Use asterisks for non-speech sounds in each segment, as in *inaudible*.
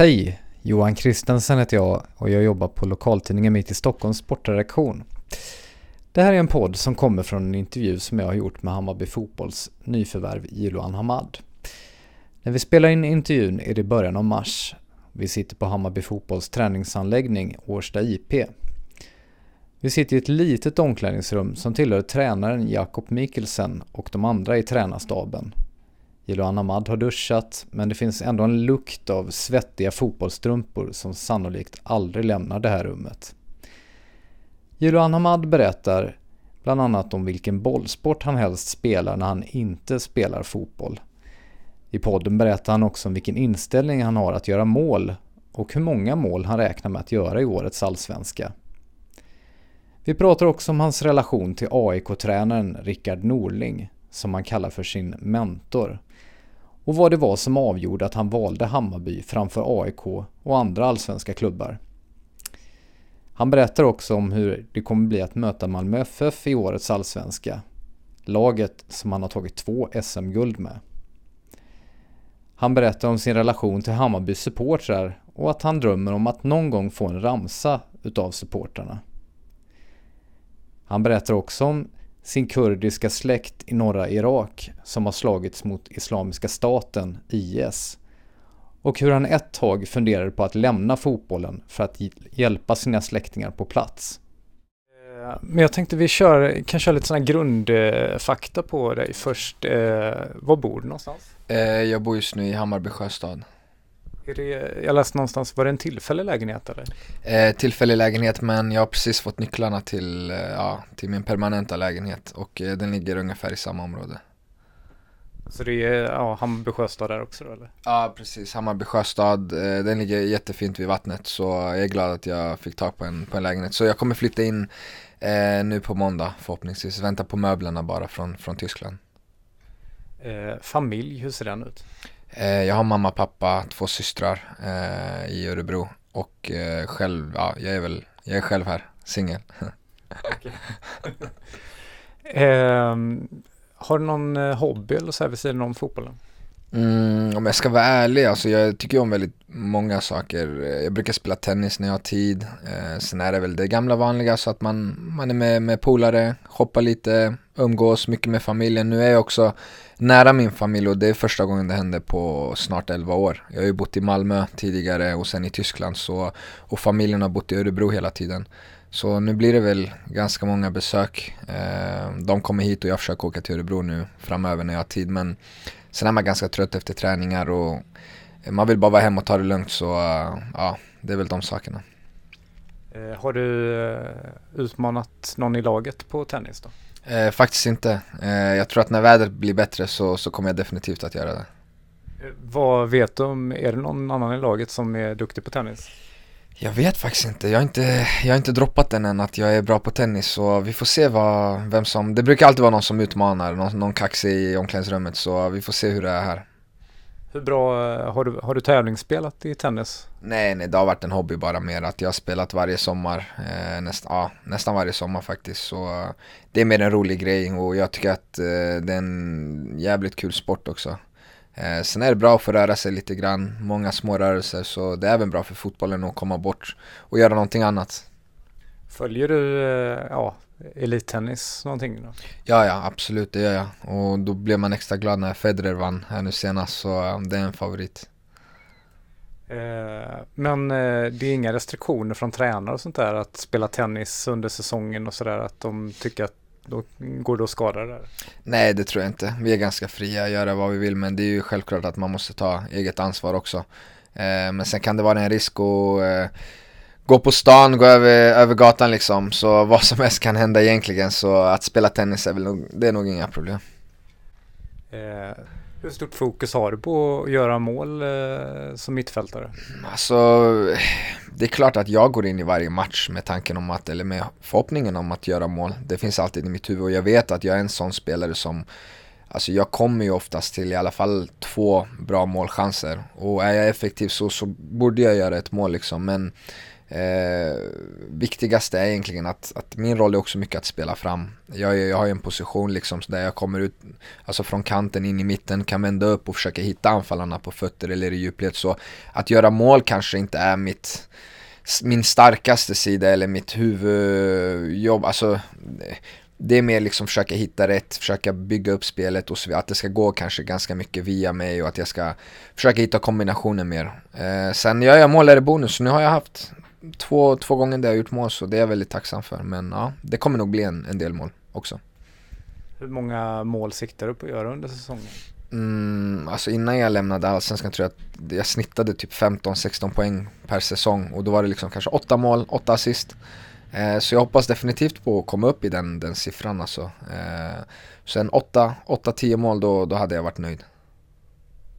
Hej! Johan Kristensen heter jag och jag jobbar på lokaltidningen Mitt i Stockholms sportredaktion. Det här är en podd som kommer från en intervju som jag har gjort med Hammarby Fotbolls nyförvärv Jiloan Hamad. När vi spelar in intervjun är det början av mars. Vi sitter på Hammarby Fotbolls träningsanläggning Årsta IP. Vi sitter i ett litet omklädningsrum som tillhör tränaren Jakob Mikkelsen och de andra i tränarstaben. Jiloan Hamad har duschat, men det finns ändå en lukt av svettiga fotbollsstrumpor som sannolikt aldrig lämnar det här rummet. Jiloan Hamad berättar bland annat om vilken bollsport han helst spelar när han inte spelar fotboll. I podden berättar han också om vilken inställning han har att göra mål och hur många mål han räknar med att göra i årets allsvenska. Vi pratar också om hans relation till AIK-tränaren Rickard Norling, som han kallar för sin mentor, och vad det var som avgjorde att han valde Hammarby framför AIK och andra allsvenska klubbar. Han berättar också om hur det kommer bli att möta Malmö FF i årets allsvenska. Laget som han har tagit två SM-guld med. Han berättar om sin relation till Hammarbys supportrar och att han drömmer om att någon gång få en ramsa utav supportrarna. Han berättar också om sin kurdiska släkt i norra Irak som har slagits mot Islamiska staten, IS. Och hur han ett tag funderade på att lämna fotbollen för att hjälpa sina släktingar på plats. Eh, men jag tänkte vi kör, kan köra lite sådana grundfakta på dig först. Eh, var bor du någonstans? Eh, jag bor just nu i Hammarby sjöstad. Det, jag läste någonstans, var det en tillfällig lägenhet eller? Eh, tillfällig lägenhet men jag har precis fått nycklarna till, eh, ja, till min permanenta lägenhet och eh, den ligger ungefär i samma område. Så det är ja, Hammarby sjöstad där också då eller? Ja precis, Hammarby sjöstad. Eh, den ligger jättefint vid vattnet så jag är glad att jag fick tag på en, på en lägenhet. Så jag kommer flytta in eh, nu på måndag förhoppningsvis. Vänta på möblerna bara från, från Tyskland. Familj, hur ser den ut? Eh, jag har mamma, pappa, två systrar eh, i Örebro och eh, själv, ja, jag är väl, jag är själv här, singel. *laughs* Ehm, har du någon hobby eller så här vid sidan om fotbollen? Mm, om jag ska vara ärlig, alltså jag tycker om väldigt många saker. Jag brukar spela tennis när jag har tid. Eh, sen är det väl det gamla vanliga så att man, man är med, med polare, shoppar lite, umgås mycket med familjen. Nu är jag också nära min familj och det är första gången det händer på snart 11 år. Jag har ju bott i Malmö tidigare och sen i Tyskland så, och familjen har bott i Örebro hela tiden. Så nu blir det väl ganska många besök. Eh, de kommer hit och jag försöker åka till Örebro nu framöver när jag har tid. Men sen är man ganska trött efter träningar och man vill bara vara hemma och ta det lugnt så eh, ja, det är väl de sakerna. Eh, har du utmanat någon i laget på tennis då? Eh, faktiskt inte. Eh, jag tror att när vädret blir bättre så, så kommer jag definitivt att göra det. Eh, vad vet du om, är det någon annan i laget som är duktig på tennis? Jag vet faktiskt inte. Jag har inte, jag har inte droppat den än att jag är bra på tennis så vi får se vad, vem som, det brukar alltid vara någon som utmanar, någon, någon kaxig i omklädningsrummet så vi får se hur det är här. Hur bra, eh, har du, har du tävlingsspelat i tennis? Nej, nej, det har varit en hobby bara mer att jag har spelat varje sommar, eh, näst, ja, nästan varje sommar faktiskt. Så eh, det är mer en rolig grej och jag tycker att eh, det är en jävligt kul sport också. Eh, sen är det bra att få röra sig lite grann, många små rörelser, så det är även bra för fotbollen att komma bort och göra någonting annat. Följer du eh, ja, elittennis någonting? Då? Ja, ja, absolut, det gör jag. Och då blev man extra glad när Federer vann här nu senast, så det är en favorit. Eh, men eh, det är inga restriktioner från tränare och sånt där att spela tennis under säsongen och sådär att de tycker att då går det att skada det där? Nej, det tror jag inte. Vi är ganska fria att göra vad vi vill, men det är ju självklart att man måste ta eget ansvar också. Eh, men sen kan det vara en risk att gå på stan, gå över, över gatan liksom. Så vad som helst kan hända egentligen. Så att spela tennis är väl nog, det är nog inga problem. Eh, hur stort fokus har du på att göra mål eh, som mittfältare? Alltså, det är klart att jag går in i varje match med tanken om att, eller med förhoppningen om att göra mål. Det finns alltid i mitt huvud och jag vet att jag är en sån spelare som Alltså jag kommer ju oftast till i alla fall två bra målchanser och är jag effektiv så, så borde jag göra ett mål liksom men Eh, viktigaste är egentligen att, att, min roll är också mycket att spela fram. Jag, jag har ju en position liksom där jag kommer ut alltså från kanten in i mitten, kan vända upp och försöka hitta anfallarna på fötter eller i djupled. Så att göra mål kanske inte är mitt min starkaste sida eller mitt huvudjobb. Alltså, det är mer liksom försöka hitta rätt, försöka bygga upp spelet och så vidare. Att det ska gå kanske ganska mycket via mig och att jag ska försöka hitta kombinationer mer. Eh, sen gör jag mål är det bonus, nu har jag haft två, två gånger där jag gjort mål så det är jag väldigt tacksam för. Men ja, det kommer nog bli en, en del mål också. Hur många mål siktar du på att göra under säsongen? Mm, alltså innan jag lämnade Allsvenskan tror jag att jag snittade typ 15-16 poäng per säsong och då var det liksom kanske 8 mål, 8 assist. Eh, så jag hoppas definitivt på att komma upp i den, den siffran alltså. Eh, sen 8-10 mål då, då hade jag varit nöjd.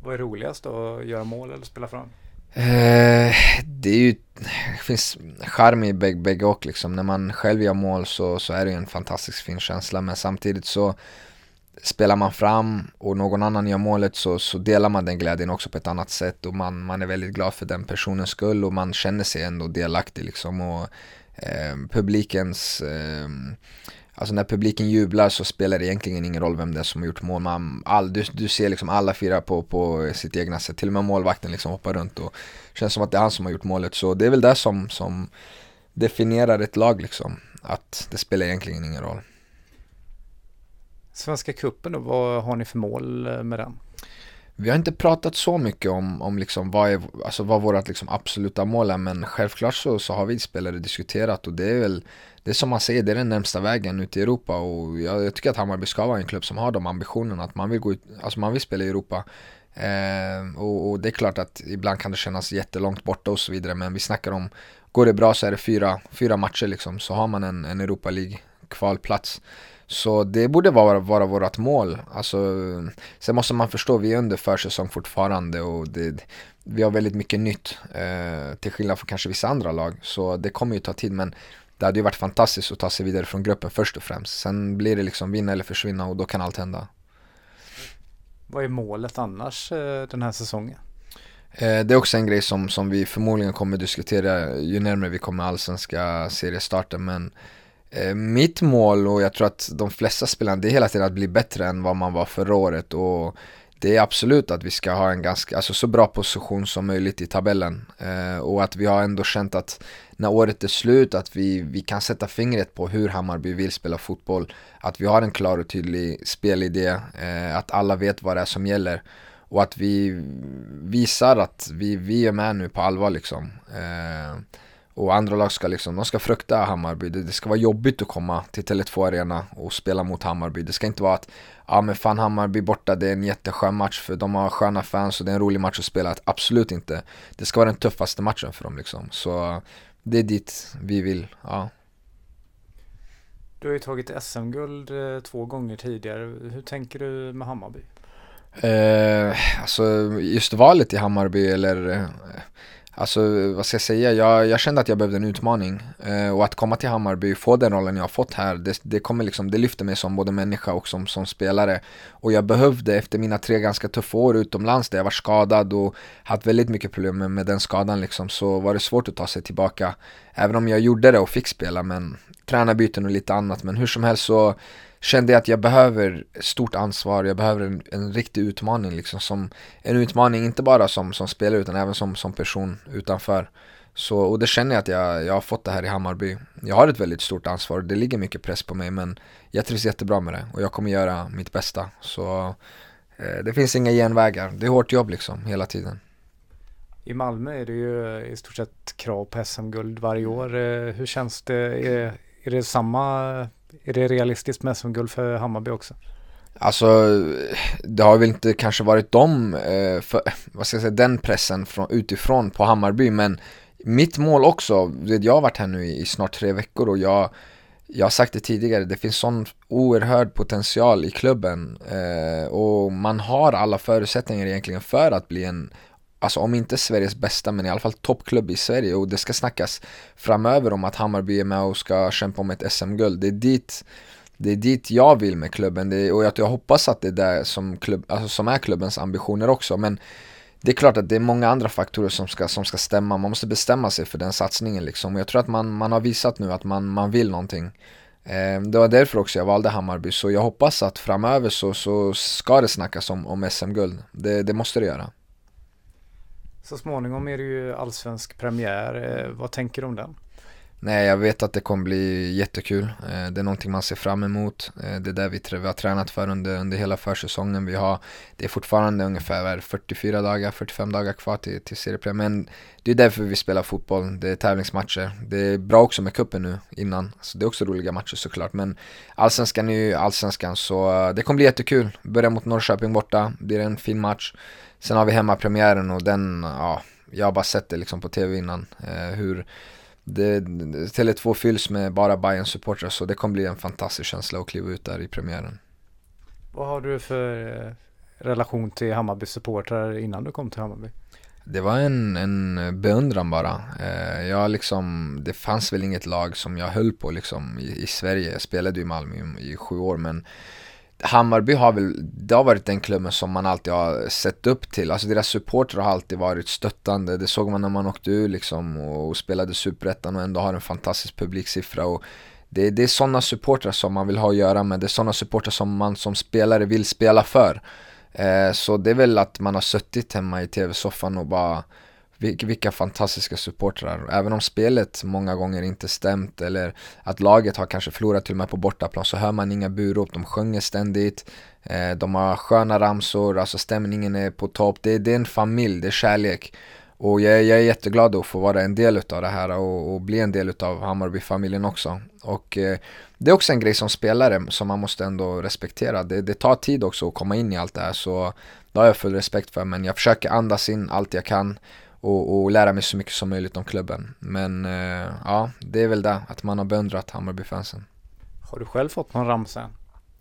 Vad är roligast? Att göra mål eller spela fram? Eh, det är ju, det finns charm i bägge och liksom. När man själv gör mål så, så är det ju en fantastiskt fin känsla men samtidigt så spelar man fram och någon annan gör målet så, så delar man den glädjen också på ett annat sätt och man, man är väldigt glad för den personens skull och man känner sig ändå delaktig liksom och eh, publikens eh, Alltså när publiken jublar så spelar det egentligen ingen roll vem det är som har gjort mål. Man, all, du, du ser liksom alla fyra på, på sitt egna sätt. Till och med målvakten liksom hoppar runt och känns som att det är han som har gjort målet. Så det är väl det som, som definierar ett lag liksom. Att det spelar egentligen ingen roll. Svenska kuppen då, vad har ni för mål eh, med den? Vi har inte pratat så mycket om, om liksom vad, är, alltså vad vårt liksom absoluta mål är men självklart så, så har vi spelare diskuterat och det är väl det är som man säger, det är den närmsta vägen ut i Europa och jag, jag tycker att Hammarby ska vara en klubb som har de ambitionerna att man vill gå ut, alltså man vill spela i Europa eh, och, och, det är klart att ibland kan det kännas jättelångt borta och så vidare men vi snackar om Går det bra så är det fyra, fyra matcher liksom så har man en, en Europa League kvalplats så det borde vara, vara vårt mål. Alltså, sen måste man förstå, vi är under försäsong fortfarande och det, vi har väldigt mycket nytt. Eh, till skillnad från kanske vissa andra lag. Så det kommer ju ta tid men det hade ju varit fantastiskt att ta sig vidare från gruppen först och främst. Sen blir det liksom vinna eller försvinna och då kan allt hända. Vad är målet annars eh, den här säsongen? Eh, det är också en grej som, som vi förmodligen kommer diskutera ju närmare vi kommer allsvenska seriestarten men Eh, mitt mål och jag tror att de flesta spelarna, det är hela tiden att bli bättre än vad man var förra året och det är absolut att vi ska ha en ganska, alltså så bra position som möjligt i tabellen. Eh, och att vi har ändå känt att när året är slut att vi, vi kan sätta fingret på hur Hammarby vill spela fotboll. Att vi har en klar och tydlig spelidé, eh, att alla vet vad det är som gäller. Och att vi visar att vi, vi är med nu på allvar liksom. Eh, och andra lag ska liksom, de ska frukta Hammarby. Det, det ska vara jobbigt att komma till Tele2 Arena och spela mot Hammarby. Det ska inte vara att, ja men fan Hammarby borta, det är en jätteskön match för de har sköna fans och det är en rolig match att spela. Absolut inte. Det ska vara den tuffaste matchen för dem liksom. Så det är dit vi vill, ja. Du har ju tagit SM-guld eh, två gånger tidigare. Hur tänker du med Hammarby? Eh, alltså just valet i Hammarby eller eh, Alltså vad ska jag säga, jag, jag kände att jag behövde en utmaning eh, och att komma till Hammarby, få den rollen jag har fått här, det, det, kommer liksom, det lyfter mig som både människa och som, som spelare. Och jag behövde efter mina tre ganska tuffa år utomlands där jag var skadad och haft väldigt mycket problem med, med den skadan liksom, så var det svårt att ta sig tillbaka. Även om jag gjorde det och fick spela, men tränarbyten och lite annat. Men hur som helst så kände jag att jag behöver stort ansvar, jag behöver en, en riktig utmaning liksom som En utmaning inte bara som, som spelare utan även som, som person utanför. Så, och det känner jag att jag, jag har fått det här i Hammarby. Jag har ett väldigt stort ansvar, det ligger mycket press på mig men Jag trivs jättebra med det och jag kommer göra mitt bästa. Så eh, Det finns inga genvägar, det är hårt jobb liksom hela tiden. I Malmö är det ju eh, i stort sett krav på SM-guld varje år. Eh, hur känns det? Är, är det samma är det realistiskt med SM-guld för Hammarby också? Alltså, det har väl inte kanske varit de, eh, för, *laughs* vad ska jag säga, den pressen från, utifrån på Hammarby men mitt mål också, jag har varit här nu i, i snart tre veckor och jag jag har sagt det tidigare, det finns sån oerhörd potential i klubben eh, och man har alla förutsättningar egentligen för att bli en alltså om inte Sveriges bästa men i alla fall toppklubb i Sverige och det ska snackas framöver om att Hammarby är med och ska kämpa om ett SM-guld. Det är dit det är dit jag vill med klubben det är, och jag, jag hoppas att det är det som, klubb, alltså som är klubbens ambitioner också men det är klart att det är många andra faktorer som ska, som ska stämma. Man måste bestämma sig för den satsningen liksom. Och jag tror att man, man har visat nu att man, man vill någonting. Eh, det var därför också jag valde Hammarby. Så jag hoppas att framöver så, så ska det snackas om, om SM-guld. Det, det måste det göra. Så småningom är det ju allsvensk premiär. Eh, vad tänker du om den? Nej, jag vet att det kommer bli jättekul. Eh, det är någonting man ser fram emot. Eh, det är det vi, vi har tränat för under, under hela försäsongen. Vi har, det är fortfarande ungefär 44 dagar, 45 dagar kvar till, till seriepremiär. Men det är därför vi spelar fotboll. Det är tävlingsmatcher. Det är bra också med kuppen nu innan. Så det är också roliga matcher såklart. Men allsvenskan är ju allsvenskan så eh, det kommer bli jättekul. Börja mot Norrköping borta. Blir en fin match. Sen har vi hemmapremiären och den, ja, jag har bara sett det liksom på tv innan. Eh, hur det, Tele2 fylls med bara bayern supportrar så det kommer bli en fantastisk känsla att kliva ut där i premiären. Vad har du för eh, relation till Hammarby supportrar innan du kom till Hammarby? Det var en, en beundran bara. Eh, jag liksom, det fanns väl inget lag som jag höll på liksom i, i Sverige. Jag spelade i Malmö i, i sju år men Hammarby har väl, det har varit den klubben som man alltid har sett upp till. Alltså deras supportrar har alltid varit stöttande. Det såg man när man åkte ur liksom och spelade Superettan och ändå har en fantastisk publiksiffra. Och det, det är sådana supportrar som man vill ha att göra med. Det är sådana supportrar som man som spelare vill spela för. Eh, så det är väl att man har suttit hemma i tv-soffan och bara vilka fantastiska supportrar. Även om spelet många gånger inte stämt eller att laget har kanske förlorat till och med på bortaplan så hör man inga burop, de sjunger ständigt. Eh, de har sköna ramsor, alltså stämningen är på topp. Det, det är en familj, det är kärlek. Och jag, jag är jätteglad att få vara en del av det här och, och bli en del av Hammarby-familjen också. Och eh, det är också en grej som spelare som man måste ändå respektera. Det, det, tar tid också att komma in i allt det här så det har jag full respekt för men jag försöker andas in allt jag kan och, och lära mig så mycket som möjligt om klubben. Men eh, ja, det är väl det, att man har beundrat Hammarby-fansen. Har du själv fått någon ramsa?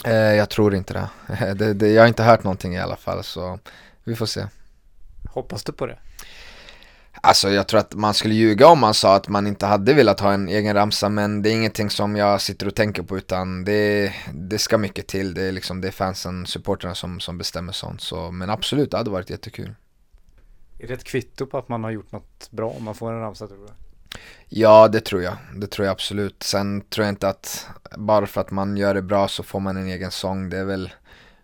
Eh, jag tror inte det. *laughs* det, det. Jag har inte hört någonting i alla fall, så vi får se. Hoppas du på det? Alltså jag tror att man skulle ljuga om man sa att man inte hade velat ha en egen ramsa men det är ingenting som jag sitter och tänker på utan det, det ska mycket till. Det är liksom det är fansen, supporterna som, som bestämmer sånt. Så, men absolut, det hade varit jättekul. Är det ett kvitto på att man har gjort något bra om man får en ramsa tror du? Ja, det tror jag. Det tror jag absolut. Sen tror jag inte att bara för att man gör det bra så får man en egen sång. Det är väl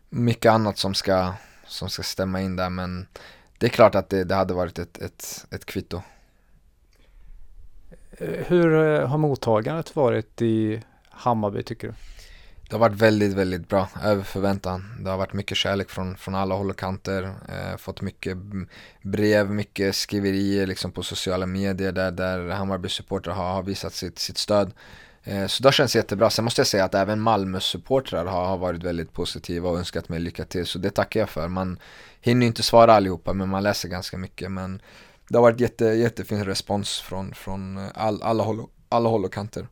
mycket annat som ska, som ska stämma in där. Men det är klart att det, det hade varit ett, ett, ett kvitto. Hur eh, har mottagandet varit i Hammarby tycker du? Det har varit väldigt, väldigt bra, över förväntan. Det har varit mycket kärlek från, från alla håll och kanter. Eh, fått mycket brev, mycket skriverier liksom på sociala medier där, där Hammarby supportrar har, har visat sitt, sitt stöd. Eh, så det har känts jättebra. Sen måste jag säga att även Malmö supportrar har, har varit väldigt positiva och önskat mig lycka till. Så det tackar jag för. Man hinner inte svara allihopa men man läser ganska mycket. Men det har varit jätte, jättefin respons från, från all, alla, håll, alla håll och kanter.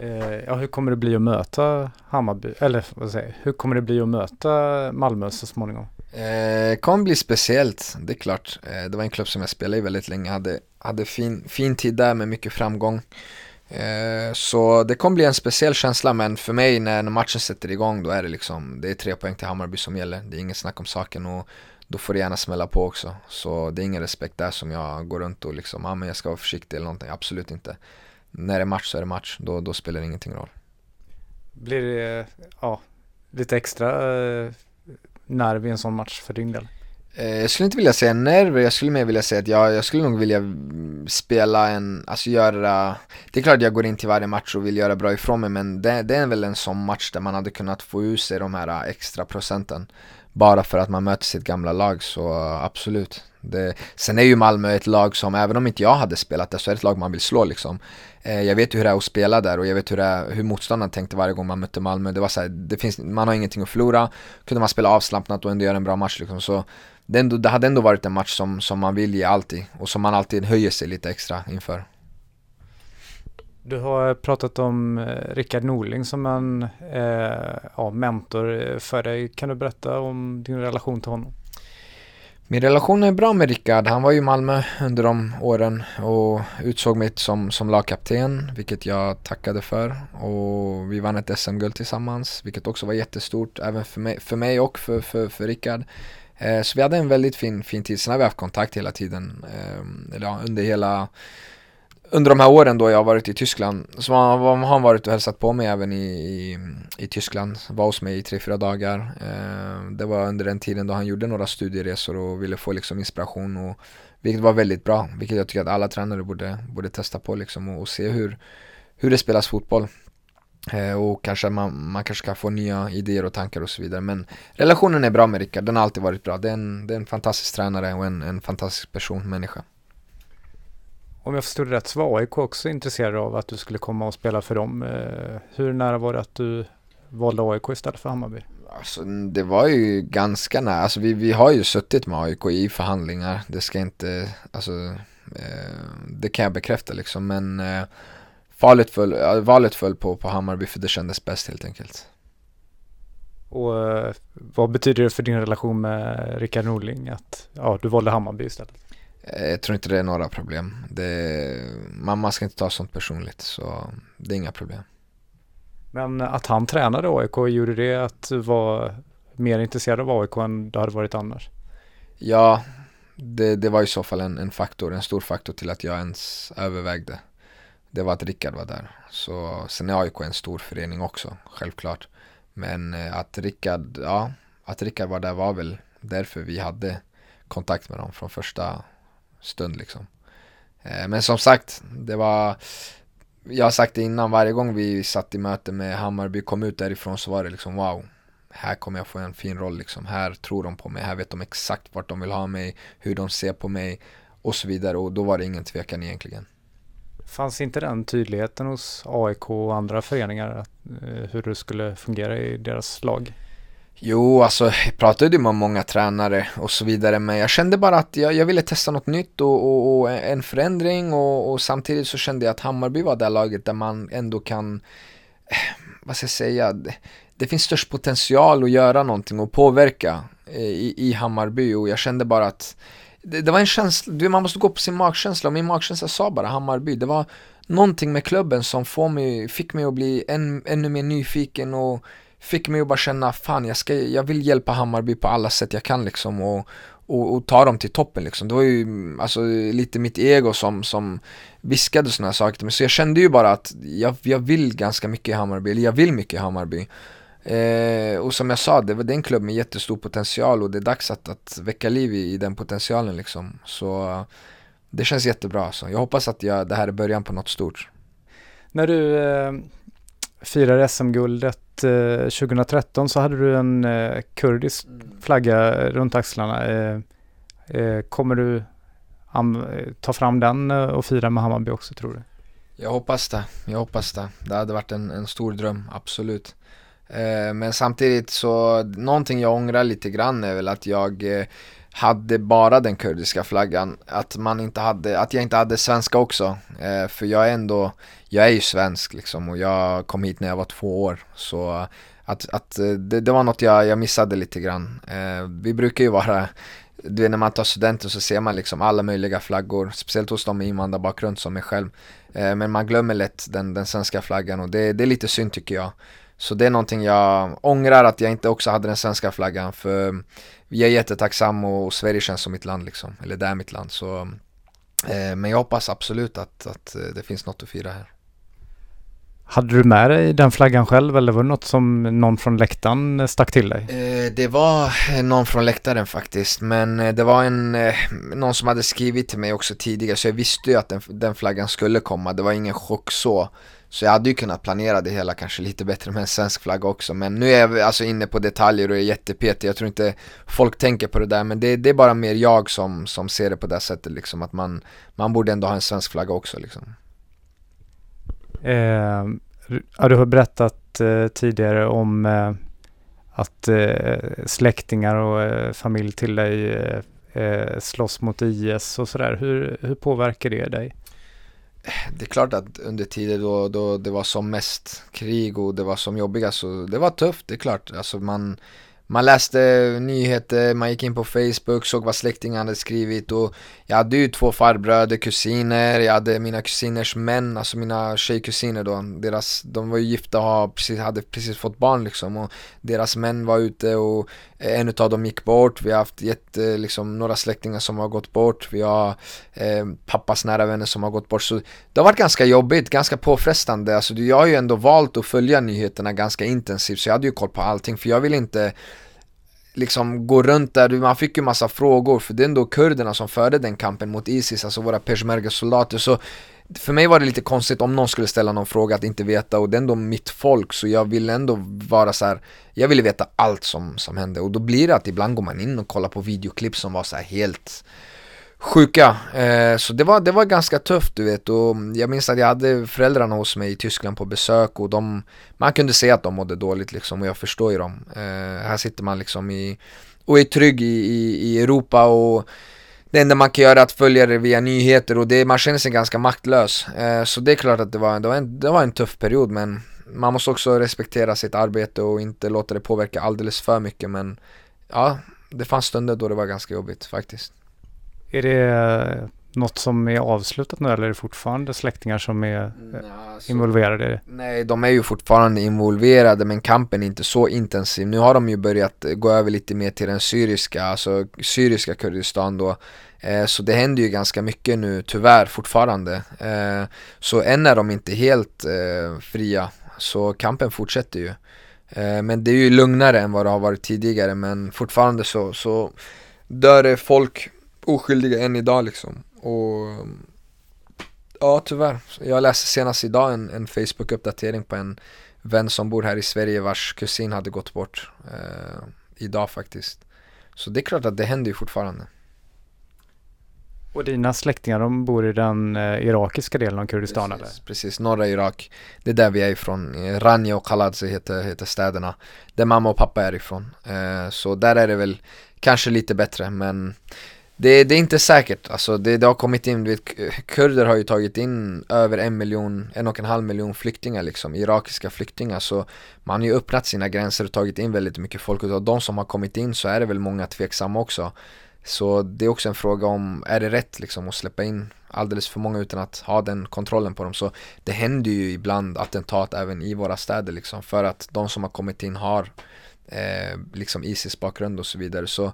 Eh, ja, hur kommer det bli att möta Hammarby, eller vad säger hur kommer det bli att möta Malmö så småningom? Det eh, kommer bli speciellt, det är klart. Eh, det var en klubb som jag spelade i väldigt länge, hade, hade fin, fin tid där med mycket framgång. Eh, så det kommer bli en speciell känsla, men för mig när matchen sätter igång då är det liksom, det är tre poäng till Hammarby som gäller. Det är inget snack om saken och då får det gärna smälla på också. Så det är ingen respekt där som jag går runt och liksom, ja ah, men jag ska vara försiktig eller någonting, absolut inte när det är match så är det match. Då, då spelar det ingenting roll. Blir det ja, lite extra eh, nerv i en sån match för din del? Eh, jag skulle inte vilja säga nerver, jag skulle mer vilja säga att jag, jag skulle nog vilja spela en, alltså göra Det är klart att jag går in till varje match och vill göra bra ifrån mig men det, det är väl en sån match där man hade kunnat få ur sig de här extra procenten bara för att man möter sitt gamla lag så absolut det, Sen är ju Malmö ett lag som, även om inte jag hade spelat där så är det ett lag man vill slå liksom Eh, jag vet ju hur det är att spela där och jag vet hur, det är, hur motståndaren tänkte varje gång man mötte Malmö. Det var så här, det finns, man har ingenting att förlora. Kunde man spela avslappnat och ändå göra en bra match liksom. Så det, ändå, det hade ändå varit en match som, som man vill ge alltid och som man alltid höjer sig lite extra inför. Du har pratat om eh, Rickard Norling som en eh, ja, mentor för dig. Kan du berätta om din relation till honom? Min relation är bra med Rickard. Han var ju i Malmö under de åren och utsåg mig som, som lagkapten, vilket jag tackade för. Och vi vann ett SM-guld tillsammans, vilket också var jättestort, även för mig, för mig och för, för, för Rickard. Eh, så vi hade en väldigt fin, fin tid, sen har vi haft kontakt hela tiden, eh, eller ja, under hela under de här åren då jag har varit i Tyskland så har han varit och hälsat på mig även i, i, i Tyskland, var hos mig i tre, fyra dagar. Eh, det var under den tiden då han gjorde några studieresor och ville få liksom inspiration och vilket var väldigt bra, vilket jag tycker att alla tränare borde, borde testa på liksom och, och se hur, hur det spelas fotboll. Eh, och kanske man, man kanske kan få nya idéer och tankar och så vidare. Men relationen är bra med Rickard, den har alltid varit bra. Det är en, det är en fantastisk tränare och en, en fantastisk person, människa. Om jag förstod rätt så var AIK också intresserade av att du skulle komma och spela för dem. Eh, hur nära var det att du valde AIK istället för Hammarby? Alltså, det var ju ganska nära. Alltså, vi, vi har ju suttit med AIK i förhandlingar. Det ska inte, alltså, eh, det kan jag bekräfta liksom. Men eh, valet föll, valet föll på, på Hammarby för det kändes bäst helt enkelt. Och eh, vad betyder det för din relation med Rickard Norling att ja, du valde Hammarby istället? Eh, jag tror inte det är några problem. Det, mamma ska inte ta sånt personligt så det är inga problem. Men att han tränade AIK, gjorde det att du var mer intresserad av AIK än du hade varit annars? Ja, det, det var i så fall en, en faktor, en stor faktor till att jag ens övervägde. Det var att Rickard var där. Så, sen är AIK en stor förening också, självklart. Men eh, att Rickard, ja, att Rickard var där var väl därför vi hade kontakt med dem från första stund liksom. Eh, men som sagt, det var jag har sagt det innan, varje gång vi satt i möte med Hammarby, kom ut därifrån så var det liksom wow. Här kommer jag få en fin roll liksom. Här tror de på mig, här vet de exakt vart de vill ha mig, hur de ser på mig och så vidare. Och då var det ingen tvekan egentligen. Fanns inte den tydligheten hos AIK och andra föreningar eh, hur det skulle fungera i deras lag? Jo, alltså jag pratade med många tränare och så vidare men jag kände bara att jag, jag ville testa något nytt och, och, och en förändring och, och, samtidigt så kände jag att Hammarby var det laget där man ändå kan, eh, vad ska jag säga, det, det finns störst potential att göra någonting och påverka eh, i, i Hammarby och jag kände bara att det, det var en känsla, du, man måste gå på sin magkänsla och min magkänsla sa bara Hammarby, det var någonting med klubben som får mig, fick mig att bli än, ännu mer nyfiken och fick mig att bara känna, fan jag, ska, jag vill hjälpa Hammarby på alla sätt jag kan liksom och, och, och ta dem till toppen liksom. Det var ju mm, alltså, lite mitt ego som, som viskade sådana saker till mig. Så jag kände ju bara att jag, jag vill ganska mycket i Hammarby, eller jag vill mycket i Hammarby. Eh, och som jag sa, det, det är en klubb med jättestor potential och det är dags att, att väcka liv i, i den potentialen liksom. Så det känns jättebra alltså. Jag hoppas att jag, det här är början på något stort. När du eh, firar SM-guldet 2013 eh, så hade du en eh, kurdisk flagga runt axlarna. Eh, kommer du ta fram den och fira med Hammarby också tror du? Jag hoppas det, jag hoppas det. Det hade varit en, en stor dröm, absolut. men samtidigt så, någonting jag ångrar lite grann är väl att jag hade bara den kurdiska flaggan, att man inte hade, att jag inte hade svenska också. Eh, för jag är ändå, jag är ju svensk liksom och jag kom hit när jag var två år. Så att, att eh, det, det var något jag, jag missade lite grann. Eh, vi brukar ju vara, du vet när man tar studenten så ser man liksom alla möjliga flaggor, speciellt hos de med invandrarbakgrund som mig själv. Eh, men man glömmer lätt den, den svenska flaggan och det, det är lite synd tycker jag. Så det är någonting jag ångrar att jag inte också hade den svenska flaggan för jag är jättetacksam och Sverige känns som mitt land liksom, eller det är mitt land. Så, eh, men jag hoppas absolut att, att eh, det finns något att fira här. Hade du med dig den flaggan själv eller var det något som någon från läktaren stack till dig? Eh, det var någon från läktaren faktiskt, men eh, det var en, eh, någon som hade skrivit till mig också tidigare så jag visste ju att den, den flaggan skulle komma, det var ingen chock så. Så jag hade ju kunnat planera det hela kanske lite bättre med en svensk flagga också Men nu är jag alltså inne på detaljer och är jättepetig. Jag tror inte folk tänker på det där Men det, det, är bara mer jag som, som ser det på det sättet liksom Att man, man borde ändå ha en svensk flagga också liksom. Eh, ja, Du har berättat eh, tidigare om eh, att eh, släktingar och eh, familj till dig eh, eh slåss mot IS och sådär? Hur, hur påverkar det dig? Det är klart att under tider då, då det var som mest krig och det var som jobbigast så det var tufft, det är klart. Alltså man, man läste nyheter, man gick in på Facebook, såg vad släktingar hade skrivit och jag hade ju två farbröder, kusiner, jag hade mina kusiners män, alltså mina tjejkusiner då, deras, de var ju gifta och precis, hade precis fått barn liksom och deras män var ute och en utav dem gick bort, vi har haft jätte, liksom, några släktingar som har gått bort, vi har eh, pappas nära vänner som har gått bort. Så det har varit ganska jobbigt, ganska påfrestande, alltså jag har ju ändå valt att följa nyheterna ganska intensivt så jag hade ju koll på allting. För jag vill inte liksom gå runt där, man fick ju massa frågor för det är ändå kurderna som förde den kampen mot Isis, alltså våra peshmerga-soldater så för mig var det lite konstigt om någon skulle ställa någon fråga att inte veta och det är ändå mitt folk så jag ville ändå vara så här, jag ville veta allt som, som hände. Och då blir det att ibland går man in och kollar på videoklipp som var så helt sjuka. Eh, så det var, det var ganska tufft du vet och jag minns att jag hade föräldrarna hos mig i Tyskland på besök och de, man kunde se att de mådde dåligt liksom och jag förstår ju dem. Eh, här sitter man liksom i, och är trygg i, i, i Europa och det enda man kan göra är att följa det via nyheter och det, man känner sig ganska maktlös. Eh, så det är klart att det var, det, var en, det var en tuff period men man måste också respektera sitt arbete och inte låta det påverka alldeles för mycket men ja, det fanns stunder då det var ganska jobbigt faktiskt. Är det något som är avslutat nu eller är det fortfarande släktingar som är eh, alltså, involverade Nej, de är ju fortfarande involverade men kampen är inte så intensiv. Nu har de ju börjat gå över lite mer till den syriska, alltså syriska Kurdistan då. Eh, så det händer ju ganska mycket nu tyvärr fortfarande. Eh, så än är de inte helt eh, fria, så kampen fortsätter ju. Eh, men det är ju lugnare än vad det har varit tidigare men fortfarande så, så dör det folk oskyldiga än idag liksom. Och ja, tyvärr. Jag läste senast idag en, en Facebook-uppdatering på en vän som bor här i Sverige vars kusin hade gått bort eh, idag faktiskt. Så det är klart att det händer ju fortfarande. Och dina släktingar de bor i den eh, irakiska delen av Kurdistan precis, eller? Precis, norra Irak. Det är där vi är ifrån. Ranja och Khaladze heter, heter städerna. Där mamma och pappa är ifrån. Eh, så där är det väl kanske lite bättre men det, det, är inte säkert, alltså det, det har kommit in, vet, kurder har ju tagit in över en miljon, en och en halv miljon flyktingar liksom, irakiska flyktingar så man har ju öppnat sina gränser och tagit in väldigt mycket folk och av de som har kommit in så är det väl många tveksamma också. Så det är också en fråga om, är det rätt liksom att släppa in alldeles för många utan att ha den kontrollen på dem? Så det händer ju ibland attentat även i våra städer liksom för att de som har kommit in har eh, liksom Isis bakgrund och så vidare. Så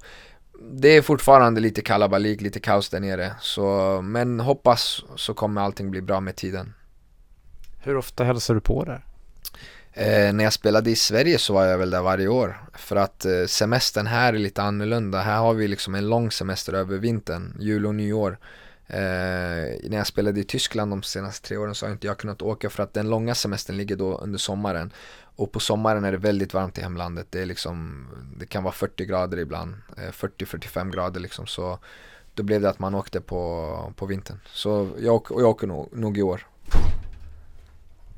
det är fortfarande lite kalabalik, lite kaos där nere. Så, men hoppas så kommer allting bli bra med tiden. Hur ofta hälsar du på där? Eh, när jag spelade i Sverige så var jag väl där varje år. För att eh, semestern här är lite annorlunda. Här har vi liksom en lång semester över vintern, jul och nyår. Eh, när jag spelade i Tyskland de senaste tre åren så har inte jag kunnat åka för att den långa semestern ligger då under sommaren. Och på sommaren är det väldigt varmt i hemlandet. Det, är liksom, det kan vara 40 grader ibland. Eh, 40-45 grader liksom. Så då blev det att man åkte på, på vintern. Så jag, jag åker nog, nog i år.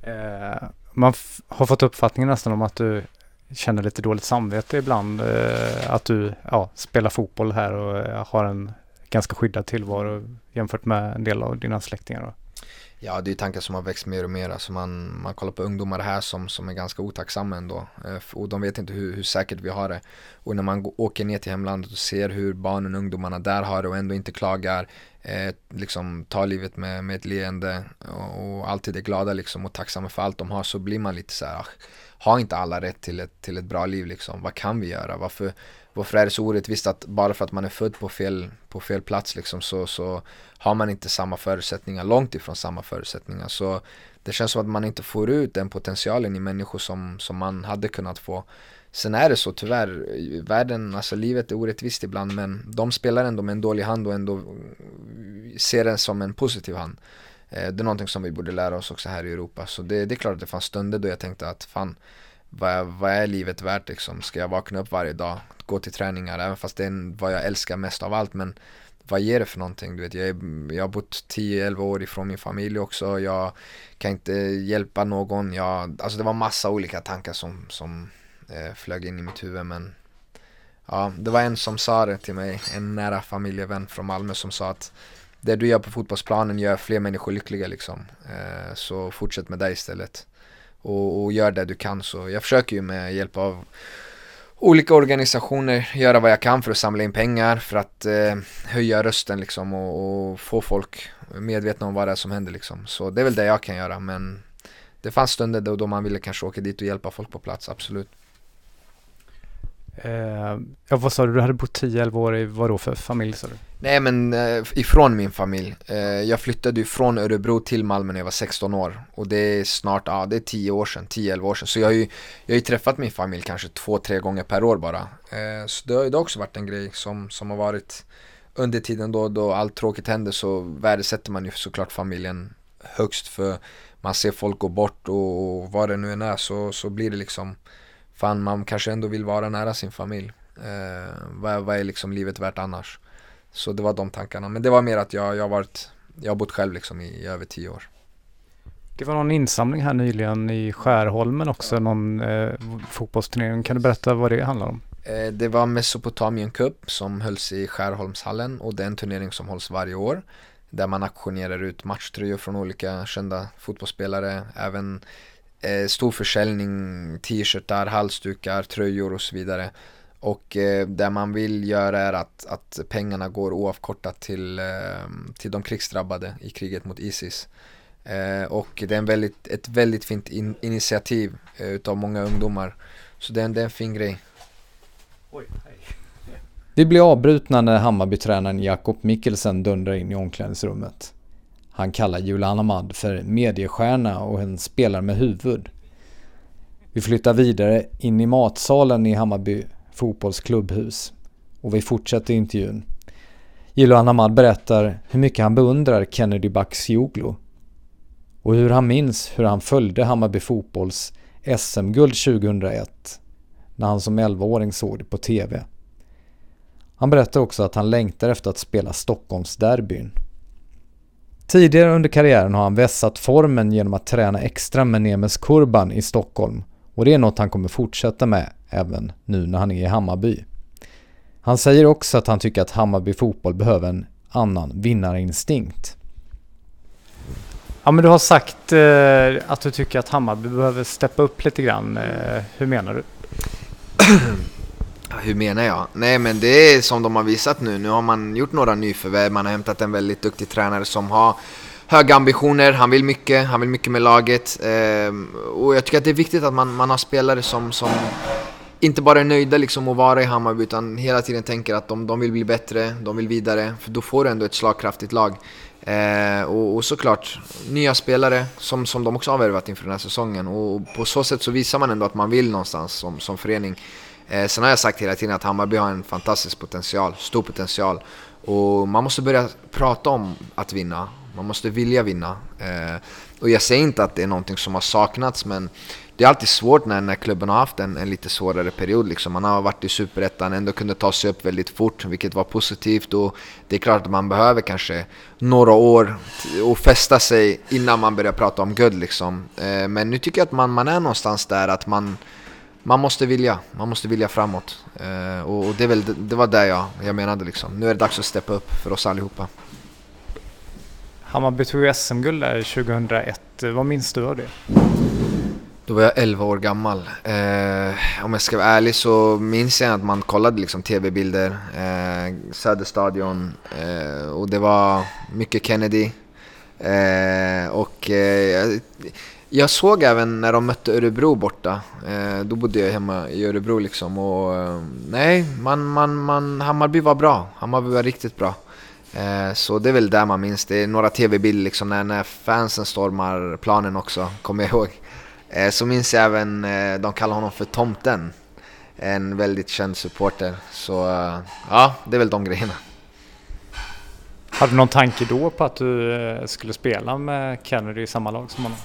Eh, man har fått uppfattningen nästan om att du känner lite dåligt samvete ibland. Eh, att du ja, spelar fotboll här och eh, har en ganska skyddad tillvaro jämfört med en del av dina släktingar. Då. Ja, det är tankar som har växt mer och mer. Alltså man, man kollar på ungdomar här som, som är ganska otacksamma ändå. Eh, och de vet inte hur, hur säkert vi har det. Och när man åker ner till hemlandet och ser hur barnen och ungdomarna där har det och ändå inte klagar. Eh, liksom tar livet med, med ett leende och, och alltid är glada liksom och tacksamma för allt de har så blir man lite så här, har inte alla rätt till ett, till ett bra liv liksom? Vad kan vi göra? Varför, varför är det så orättvist att bara för att man är född på fel, på fel plats liksom så, så har man inte samma förutsättningar, långt ifrån samma förutsättningar. Så det känns som att man inte får ut den potentialen i människor som, som man hade kunnat få. Sen är det så tyvärr, världen, alltså livet är orättvist ibland men de spelar ändå med en dålig hand och ändå ser den som en positiv hand. Eh, det är någonting som vi borde lära oss också här i Europa. Så det, det är klart att det fanns stunder då jag tänkte att fan, vad, vad är livet värt liksom? Ska jag vakna upp varje dag, gå till träningar, även fast det är vad jag älskar mest av allt. Men vad ger det för någonting? Du vet, jag, är, jag har bott 10-11 år ifrån min familj också. Jag kan inte hjälpa någon. Jag, alltså det var massa olika tankar som, som eh, flög in i mitt huvud. Men ja, det var en som sa det till mig, en nära familjevän från Malmö som sa att det du gör på fotbollsplanen gör fler människor lyckliga liksom. Eh, så fortsätt med det istället. Och, och, gör det du kan så. Jag försöker ju med hjälp av olika organisationer, göra vad jag kan för att samla in pengar, för att eh, höja rösten liksom och, och, få folk medvetna om vad det är som händer liksom. Så det är väl det jag kan göra, men det fanns stunder då, då man ville kanske åka dit och hjälpa folk på plats, absolut. Eh, ja, vad sa du, du hade bott 10-11 år i vad då för familj sa du? Nej men eh, ifrån min familj. Eh, jag flyttade ju från Örebro till Malmö när jag var 16 år. Och det är snart, ja det är 10 år sedan, 10-11 år sedan. Så jag har ju, jag har ju träffat min familj kanske 2-3 gånger per år bara. Eh, så det har, ju också varit en grej som, som har varit under tiden då, då allt tråkigt händer så värdesätter man ju såklart familjen högst för man ser folk gå bort och, och vad det nu än är så, så blir det liksom fan man kanske ändå vill vara nära sin familj. Eh, vad, vad är liksom livet värt annars? Så det var de tankarna. Men det var mer att jag, jag, varit, jag har bott själv liksom i, i över tio år. Det var någon insamling här nyligen i Skärholmen också, någon eh, fotbollsturnering. Kan du berätta vad det handlar om? Eh, det var Mesopotamien Cup som hölls i Skärholmshallen och det är en turnering som hålls varje år. Där man auktionerar ut matchtröjor från olika kända fotbollsspelare. Även eh, stor försäljning, t-shirtar, halsdukar, tröjor och så vidare. Och eh, det man vill göra är att, att pengarna går oavkortat till, eh, till de krigsdrabbade i kriget mot Isis. Eh, och det är en väldigt, ett väldigt fint in, initiativ eh, utav många ungdomar. Så det är, en, det är en fin grej. Oj, Vi blir avbrutna när Hammarbytränaren Jakob Mikkelsen dundrar in i omklädningsrummet. Han kallar Julan Ahmad för mediestjärna och en spelare med huvud. Vi flyttar vidare in i matsalen i Hammarby fotbollsklubbhus och vi fortsätter intervjun. Jiloan Ahmad berättar hur mycket han beundrar Kennedy Bakcioglu och hur han minns hur han följde Hammarby fotbolls SM-guld 2001 när han som 11-åring såg det på TV. Han berättar också att han längtar efter att spela Stockholmsderbyn. Tidigare under karriären har han vässat formen genom att träna extra med Nemes Kurban i Stockholm och det är något han kommer fortsätta med även nu när han är i Hammarby. Han säger också att han tycker att Hammarby fotboll behöver en annan vinnarinstinkt. Ja men du har sagt eh, att du tycker att Hammarby behöver steppa upp lite grann. Eh, hur menar du? *clears throat* Hur menar jag? Nej men det är som de har visat nu. Nu har man gjort några nyförvärv, man har hämtat en väldigt duktig tränare som har höga ambitioner, han vill mycket, han vill mycket med laget. Eh, och jag tycker att det är viktigt att man, man har spelare som, som inte bara är nöjda liksom att vara i Hammarby utan hela tiden tänker att de, de vill bli bättre, de vill vidare. För då får du ändå ett slagkraftigt lag. Eh, och, och, såklart, nya spelare som, som de också har värvat inför den här säsongen. Och, på så sätt så visar man ändå att man vill någonstans som, som förening. Eh, sen har jag sagt hela tiden att Hammarby har en fantastisk potential, stor potential. Och man måste börja prata om att vinna. Man måste vilja vinna. Eh, och jag säger inte att det är någonting som har saknats, men det är alltid svårt när, när klubben har haft en, en lite svårare period. Liksom. Man har varit i Superettan, ändå kunde ta sig upp väldigt fort, vilket var positivt. Och det är klart att man behöver kanske några år och fästa sig innan man börjar prata om guld. Liksom. Eh, men nu tycker jag att man, man är någonstans där att man, man måste vilja. Man måste vilja framåt. Eh, och, och det, väl, det, det, var det jag, jag menade. Liksom. Nu är det dags att steppa upp för oss allihopa. Hammarby tog SM-guld där 2001. Vad minns du av det? Då var jag 11 år gammal. Eh, om jag ska vara ärlig så minns jag att man kollade liksom tv-bilder, eh, Söderstadion eh, och det var mycket Kennedy. Eh, och eh, jag såg även när de mötte Örebro borta. Eh, då bodde jag hemma i Örebro liksom och eh, nej, man, man, man, Hammarby var bra. Hammarby var riktigt bra. Eh, så det är väl där man minns. Det är några tv-bilder liksom när, när fansen stormar planen också, kommer jag ihåg. Eh, så minns jag även, eh, de kallar honom för Tomten. En väldigt känd supporter. Så eh, ja, det är väl de grejerna. Hade du någon tanke då på att du eh, skulle spela med Kennedy i samma lag som honom?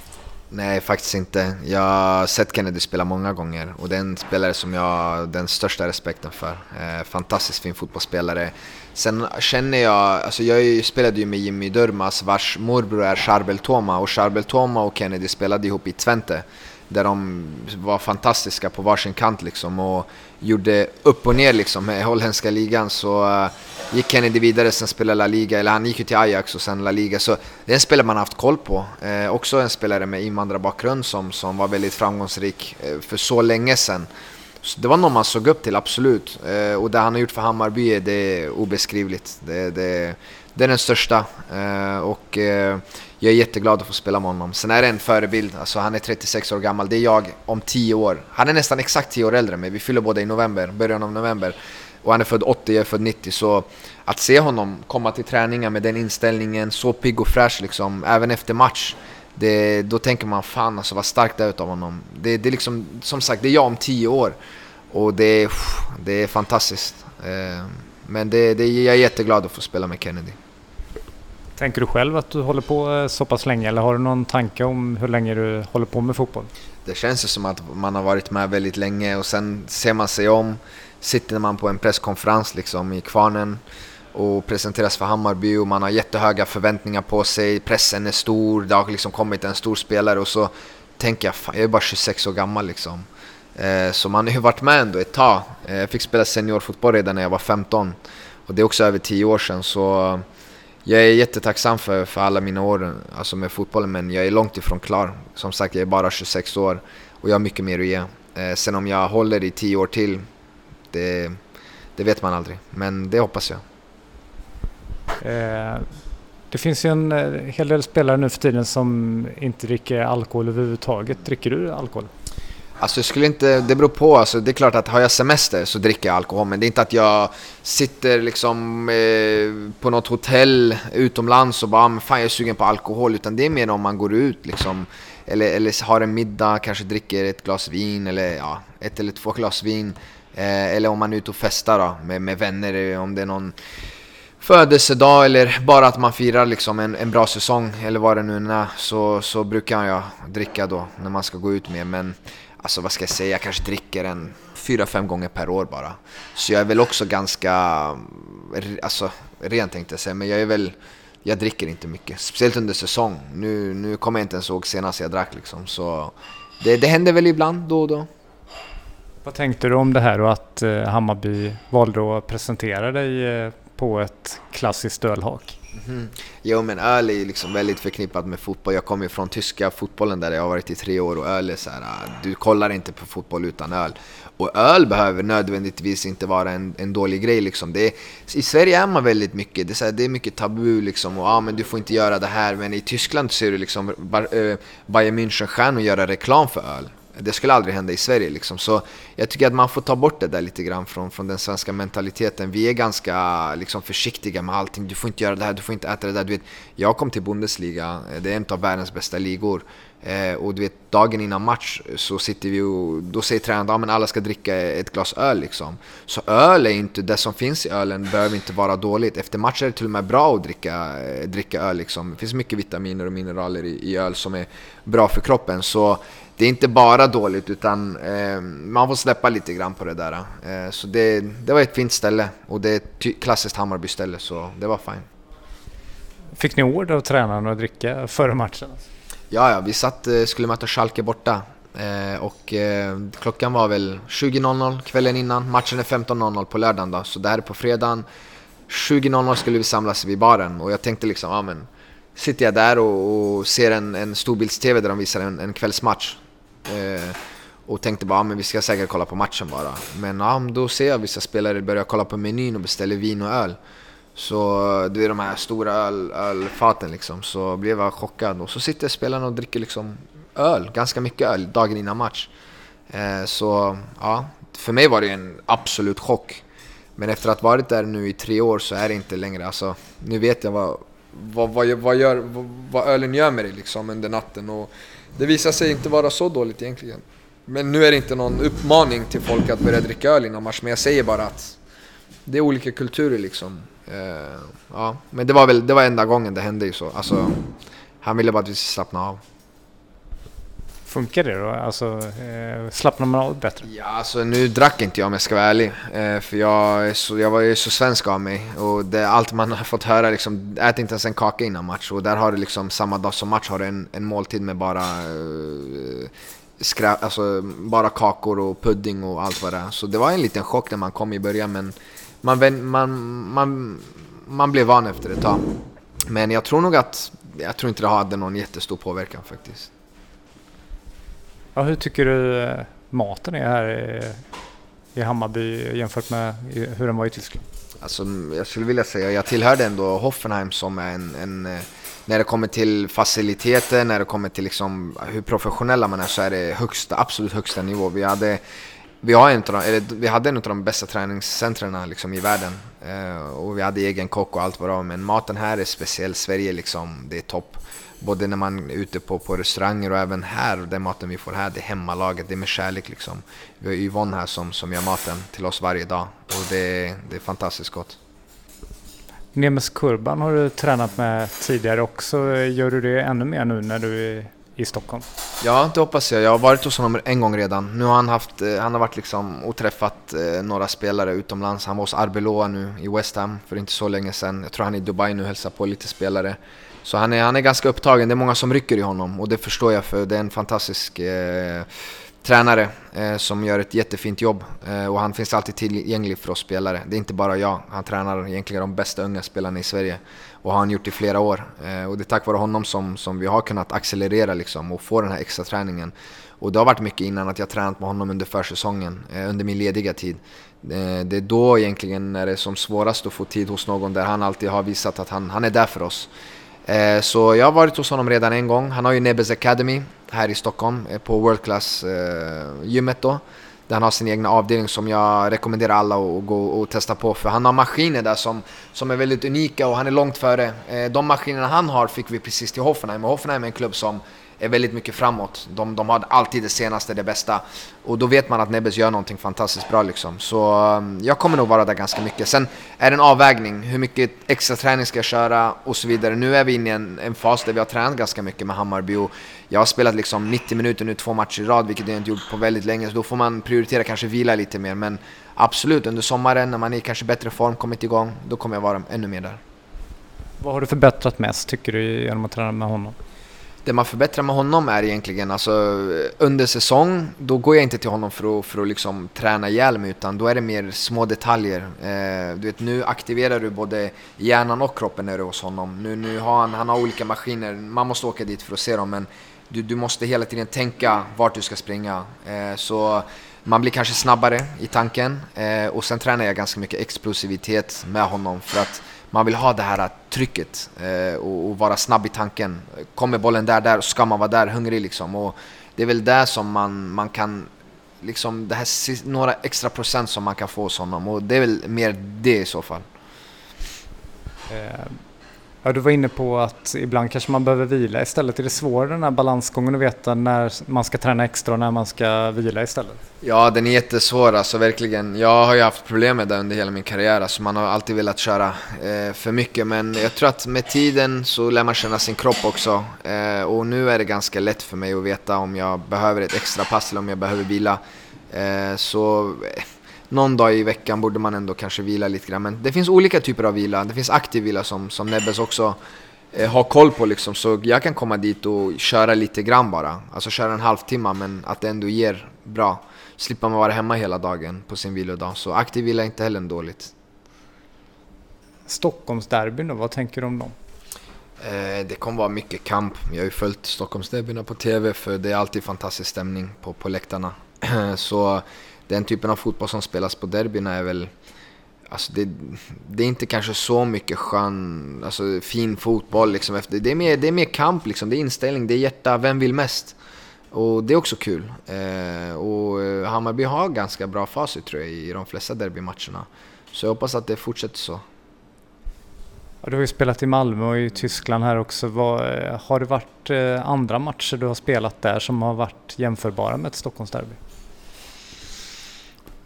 Nej, faktiskt inte. Jag har sett Kennedy spela många gånger och det är en spelare som jag har den största respekten för. Eh, fantastiskt fin fotbollsspelare. Sen känner jag, alltså jag spelade ju med Jimmy Durmas vars morbror är Charbel Toma och Charbel Toma och Kennedy spelade ihop i Twente. Där de var fantastiska på varsin kant liksom och gjorde upp och ner liksom med holländska ligan. Så uh, gick Kennedy vidare, sen spelade La Liga, eller han gick ju till Ajax och sen La Liga. Så det är en spelare man haft koll på. Eh, också en spelare med invandrarbakgrund som, som var väldigt framgångsrik eh, för så länge sedan. Så det var någon man såg upp till, absolut. Eh, och det han har gjort för Hammarby, det är obeskrivligt. Det, det, det är den största. Eh, och eh, jag är jätteglad att få spela med honom. Sen är det en förebild, alltså han är 36 år gammal, det är jag om 10 år. Han är nästan exakt 10 år äldre än mig, vi fyller båda i november, början av november. Och han är född 80, jag är född 90, så att se honom komma till träningen med den inställningen, så pigg och fräsch liksom, även efter match. Det, då tänker man fan alltså vad starkt det är utav honom. Det, det är liksom, som sagt, det är jag om 10 år. Och det, det är fantastiskt. Eh, men det, det, jag är jätteglad att få spela med Kennedy. Tänker du själv att du håller på eh, så pass länge eller har du någon tanke om hur länge du håller på med fotboll? Det känns ju som att man har varit med väldigt länge och sen ser man sig om, sitter man på en presskonferens liksom i Kvarnen och presenteras för Hammarby och man har jättehöga förväntningar på sig, pressen är stor, det har liksom kommit en stor spelare och så tänker jag, fan, jag är bara 26 år gammal liksom. Eh, så man har ju varit med ändå ett tag. Eh, jag fick spela seniorfotboll redan när jag var 15 och det är också över 10 år sedan så jag är jättetacksam för, för alla mina år alltså med fotbollen men jag är långt ifrån klar. Som sagt, jag är bara 26 år och jag har mycket mer att ge. Eh, sen om jag håller i 10 år till, det, det vet man aldrig. Men det hoppas jag. Eh, det finns ju en eh, hel del spelare nu för tiden som inte dricker alkohol överhuvudtaget. Dricker du alkohol? Alltså jag skulle inte, det beror på. Alltså det är klart att har jag semester så dricker jag alkohol. Men det är inte att jag sitter liksom eh, på något hotell utomlands och bara ah, fan jag är sugen på alkohol. Utan det är mer om man går ut liksom. Eller, eller har en middag, kanske dricker ett glas vin eller ja, ett eller två glas vin. Eh, eller om man är ute och festar då, med, med vänner, om det är någon födelsedag eller bara att man firar liksom en, en bra säsong eller vad det nu är så, så brukar jag dricka då när man ska gå ut med. Men alltså vad ska jag säga, jag kanske dricker en fyra, fem gånger per år bara. Så jag är väl också ganska, alltså rent tänkte jag säga, men jag är väl, jag dricker inte mycket. Speciellt under säsong. Nu, nu kommer jag inte ens ihåg senast jag drack liksom. Så det, det händer väl ibland då och då. Vad tänkte du om det här och att eh, Hammarby valde att presentera dig eh, på ett klassiskt ölhak? Mm. Jo men öl är ju liksom väldigt förknippat med fotboll. Jag kommer ju från tyska fotbollen där jag har varit i tre år och öl är så här, äh, du kollar inte på fotboll utan öl. Och öl behöver nödvändigtvis inte vara en, en dålig grej liksom. Det är, I Sverige är man väldigt mycket, det är, så här, det är mycket tabu liksom. Och ah, men du får inte göra det här. Men i Tyskland ser du liksom äh, Bayern München-stjärnor göra reklam för öl. Det skulle aldrig hända i Sverige liksom. Så jag tycker att man får ta bort det där lite grann från, från den svenska mentaliteten. Vi är ganska liksom, försiktiga med allting. Du får inte göra det här, du får inte äta det där. Du vet, jag kom till Bundesliga, eh, det är en av världens bästa ligor. Eh, och du vet, dagen innan match så sitter vi och då säger tränaren att ja, alla ska dricka ett glas öl liksom. Så öl är inte, det som finns i ölen behöver inte vara dåligt. Efter match är det till och med bra att dricka, eh, dricka öl liksom. Det finns mycket vitaminer och mineraler i, i öl som är bra för kroppen. Så det är inte bara dåligt utan eh, man får släppa lite grann på det där. Eh, så det, det var ett fint ställe och det är ett klassiskt Hammarby-ställe så det var fint. Fick ni order av tränaren att dricka före matchen? Ja, ja, vi satt, eh, skulle möta Schalke borta eh, och eh, klockan var väl 20.00 kvällen innan. Matchen är 15.00 på lördagen då, så det här är på fredagen. 20.00 skulle vi samlas vid baren och jag tänkte liksom, ja men sitter jag där och, och ser en, en storbilds-TV där de visar en, en kvällsmatch. Eh, och tänkte bara, ah, men vi ska säkert kolla på matchen bara. Men ah, då ser jag vissa spelare börja kolla på menyn och beställer vin och öl. Så det är de här stora öl, ölfaten liksom. Så blev jag chockad. Och så sitter spelarna och dricker liksom öl, ganska mycket öl, dagen innan match. Eh, så ja, för mig var det en absolut chock. Men efter att ha varit där nu i tre år så är det inte längre, alltså nu vet jag vad, vad, vad, vad, gör, vad, vad ölen gör med dig liksom under natten. Och det visar sig inte vara så dåligt egentligen. Men nu är det inte någon uppmaning till folk att börja dricka öl innan match, men jag säger bara att det är olika kulturer liksom. Uh, ja, men det var väl det var enda gången det hände ju så. Alltså, han ville bara att vi skulle slappna av. Funkar det då? Alltså, eh, slappnar man av bättre? Ja, alltså nu drack inte jag om jag ska vara ärlig. Eh, för jag, så, jag var ju så svensk av mig. Och det, allt man har fått höra liksom, ät inte ens en kaka innan match. Och där har du liksom, samma dag som match har du en, en måltid med bara eh, skrä, alltså, bara kakor och pudding och allt vad det är. Så det var en liten chock när man kom i början. Men man, man, man, man blev van efter ett tag. Men jag tror nog att, jag tror inte det hade någon jättestor påverkan faktiskt. Ja, hur tycker du eh, maten är här i Hammarby jämfört med hur den var i Tyskland? Alltså, mm, jag skulle vilja säga, jag tillhörde ändå Hoffenheim som är en, en eh, när det kommer till faciliteter, när det kommer till liksom hur professionella man är så är det högsta, absolut högsta nivå. Vi hade, vi har en eller, vi hade en av de bästa träningscentren liksom i världen. Eh, och vi hade egen kock och allt bra. Men maten här är speciell. Sverige liksom, det är topp. Både när man är ute på, på restauranger och även här, den maten vi får här, det är hemmalaget, det är med kärlek liksom. Vi har Yvonne här som, som gör maten till oss varje dag och det, det är fantastiskt gott. Nemes Kurban har du tränat med tidigare också. Gör du det ännu mer nu när du är i Stockholm? Ja, det hoppas jag. Jag har varit hos honom en gång redan. Nu har han, haft, eh, han har varit liksom och träffat eh, några spelare utomlands. Han var hos Arbeloa nu i West Ham för inte så länge sedan. Jag tror han är i Dubai nu och hälsar på lite spelare. Så han är, han är ganska upptagen. Det är många som rycker i honom och det förstår jag för det är en fantastisk eh, tränare eh, som gör ett jättefint jobb eh, och han finns alltid tillgänglig för oss spelare. Det är inte bara jag, han tränar egentligen de bästa unga spelarna i Sverige och har han gjort i flera år. Eh, och det är tack vare honom som, som vi har kunnat accelerera liksom, och få den här extra träningen. Och det har varit mycket innan att jag tränat med honom under försäsongen, eh, under min lediga tid. Eh, det är då egentligen när det är som svårast att få tid hos någon där han alltid har visat att han, han är där för oss. Eh, så jag har varit hos honom redan en gång. Han har ju Nebes Academy här i Stockholm eh, på World Class-gymmet eh, då. Där han har sin egna avdelning som jag rekommenderar alla att gå och testa på. För han har maskiner där som, som är väldigt unika och han är långt före. De maskinerna han har fick vi precis till Hoffenheim. Och Hoffenheim är en klubb som är väldigt mycket framåt. De, de har alltid det senaste, det bästa. Och då vet man att Nebbes gör någonting fantastiskt bra liksom. Så um, jag kommer nog vara där ganska mycket. Sen är det en avvägning. Hur mycket extra träning ska jag köra och så vidare. Nu är vi inne i en, en fas där vi har tränat ganska mycket med Hammarby. Och jag har spelat liksom 90 minuter nu, två matcher i rad, vilket jag inte gjort på väldigt länge. Så då får man prioritera kanske vila lite mer. Men absolut, under sommaren när man är i kanske bättre form, kommit igång, då kommer jag vara ännu mer där. Vad har du förbättrat mest tycker du genom att träna med honom? Det man förbättrar med honom är egentligen, alltså under säsong, då går jag inte till honom för att, för att liksom träna ihjäl mig, utan då är det mer små detaljer. Eh, du vet, nu aktiverar du både hjärnan och kroppen när du är hos honom. Nu, nu har han, han har olika maskiner, man måste åka dit för att se dem, men du, du måste hela tiden tänka vart du ska springa. Eh, så man blir kanske snabbare i tanken, eh, och sen tränar jag ganska mycket explosivitet med honom för att man vill ha det här trycket eh, och, och, vara snabb i tanken. Kommer bollen där, där ska man vara där, hungrig liksom. Och det är väl där som man, man kan, liksom det här några extra procent som man kan få hos honom. Och det är väl mer det i så fall. Eh, Ja, du var inne på att ibland kanske man behöver vila istället. Är det svårare den här balansgången att veta när man ska träna extra och när man ska vila istället? Ja, den är jättesvår alltså verkligen. Jag har ju haft problem med det under hela min karriär. Alltså, man har alltid velat köra eh, för mycket men jag tror att med tiden så lär man känna sin kropp också. Eh, och nu är det ganska lätt för mig att veta om jag behöver ett extra pass eller om jag behöver vila. Eh, så eh, någon dag i veckan borde man ändå kanske vila lite grann. Men det finns olika typer av vila. Det finns aktiv vila som, som Nebbes också eh, har koll på liksom. Så jag kan komma dit och köra lite grann bara. Alltså köra en halvtimme men att det ändå ger bra. Slipper man vara hemma hela dagen på sin vilodag. Så aktiv vila är inte heller dåligt. Stockholmsderbyn då, vad tänker du om dem? Eh, det kommer vara mycket kamp. Jag har ju följt Stockholmsderbyna på TV för det är alltid fantastisk stämning på, på läktarna. *clears throat* så den typen av fotboll som spelas på derbyna är väl Alltså det, det, är inte kanske så mycket skön, alltså fin fotboll liksom efter. Det är mer, det är mer kamp liksom, det är inställning, det är hjärta, vem vill mest? Och det är också kul. Eh, och eh, Hammarby har ganska bra facit tror jag i de flesta derbymatcherna. Så jag hoppas att det fortsätter så. Ja, du har ju spelat i Malmö och i Tyskland här också. Vad, eh, har det varit eh, andra matcher du har spelat där som har varit jämförbara med ett Stockholmsderby?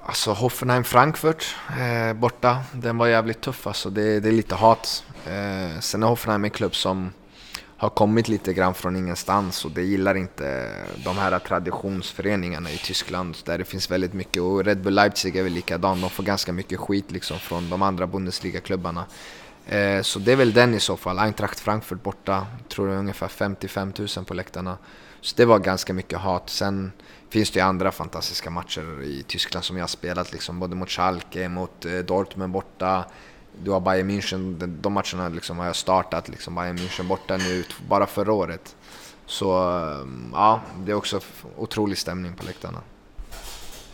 Alltså Hoffenheim-Frankfurt eh, borta, den var jävligt tuff alltså. Det, det är lite hat. Eh, sen är Hoffenheim en klubb som har kommit lite grann från ingenstans och det gillar inte de här traditionsföreningarna i Tyskland där det finns väldigt mycket och Red Bull Leipzig är väl likadan, de får ganska mycket skit liksom från de andra Bundesliga-klubbarna. Eh, så det är väl den i så fall, Eintracht Frankfurt borta, tror det är ungefär 55 000 på läktarna. Så det var ganska mycket hat. Sen finns det ju andra fantastiska matcher i Tyskland som jag har spelat, liksom, både mot Schalke, mot eh, Dortmund borta. Du har Bayern München, de, matcherna liksom har jag startat, liksom Bayern München borta nu, bara förra året. Så eh, ja, det är också otrolig stämning på läktarna.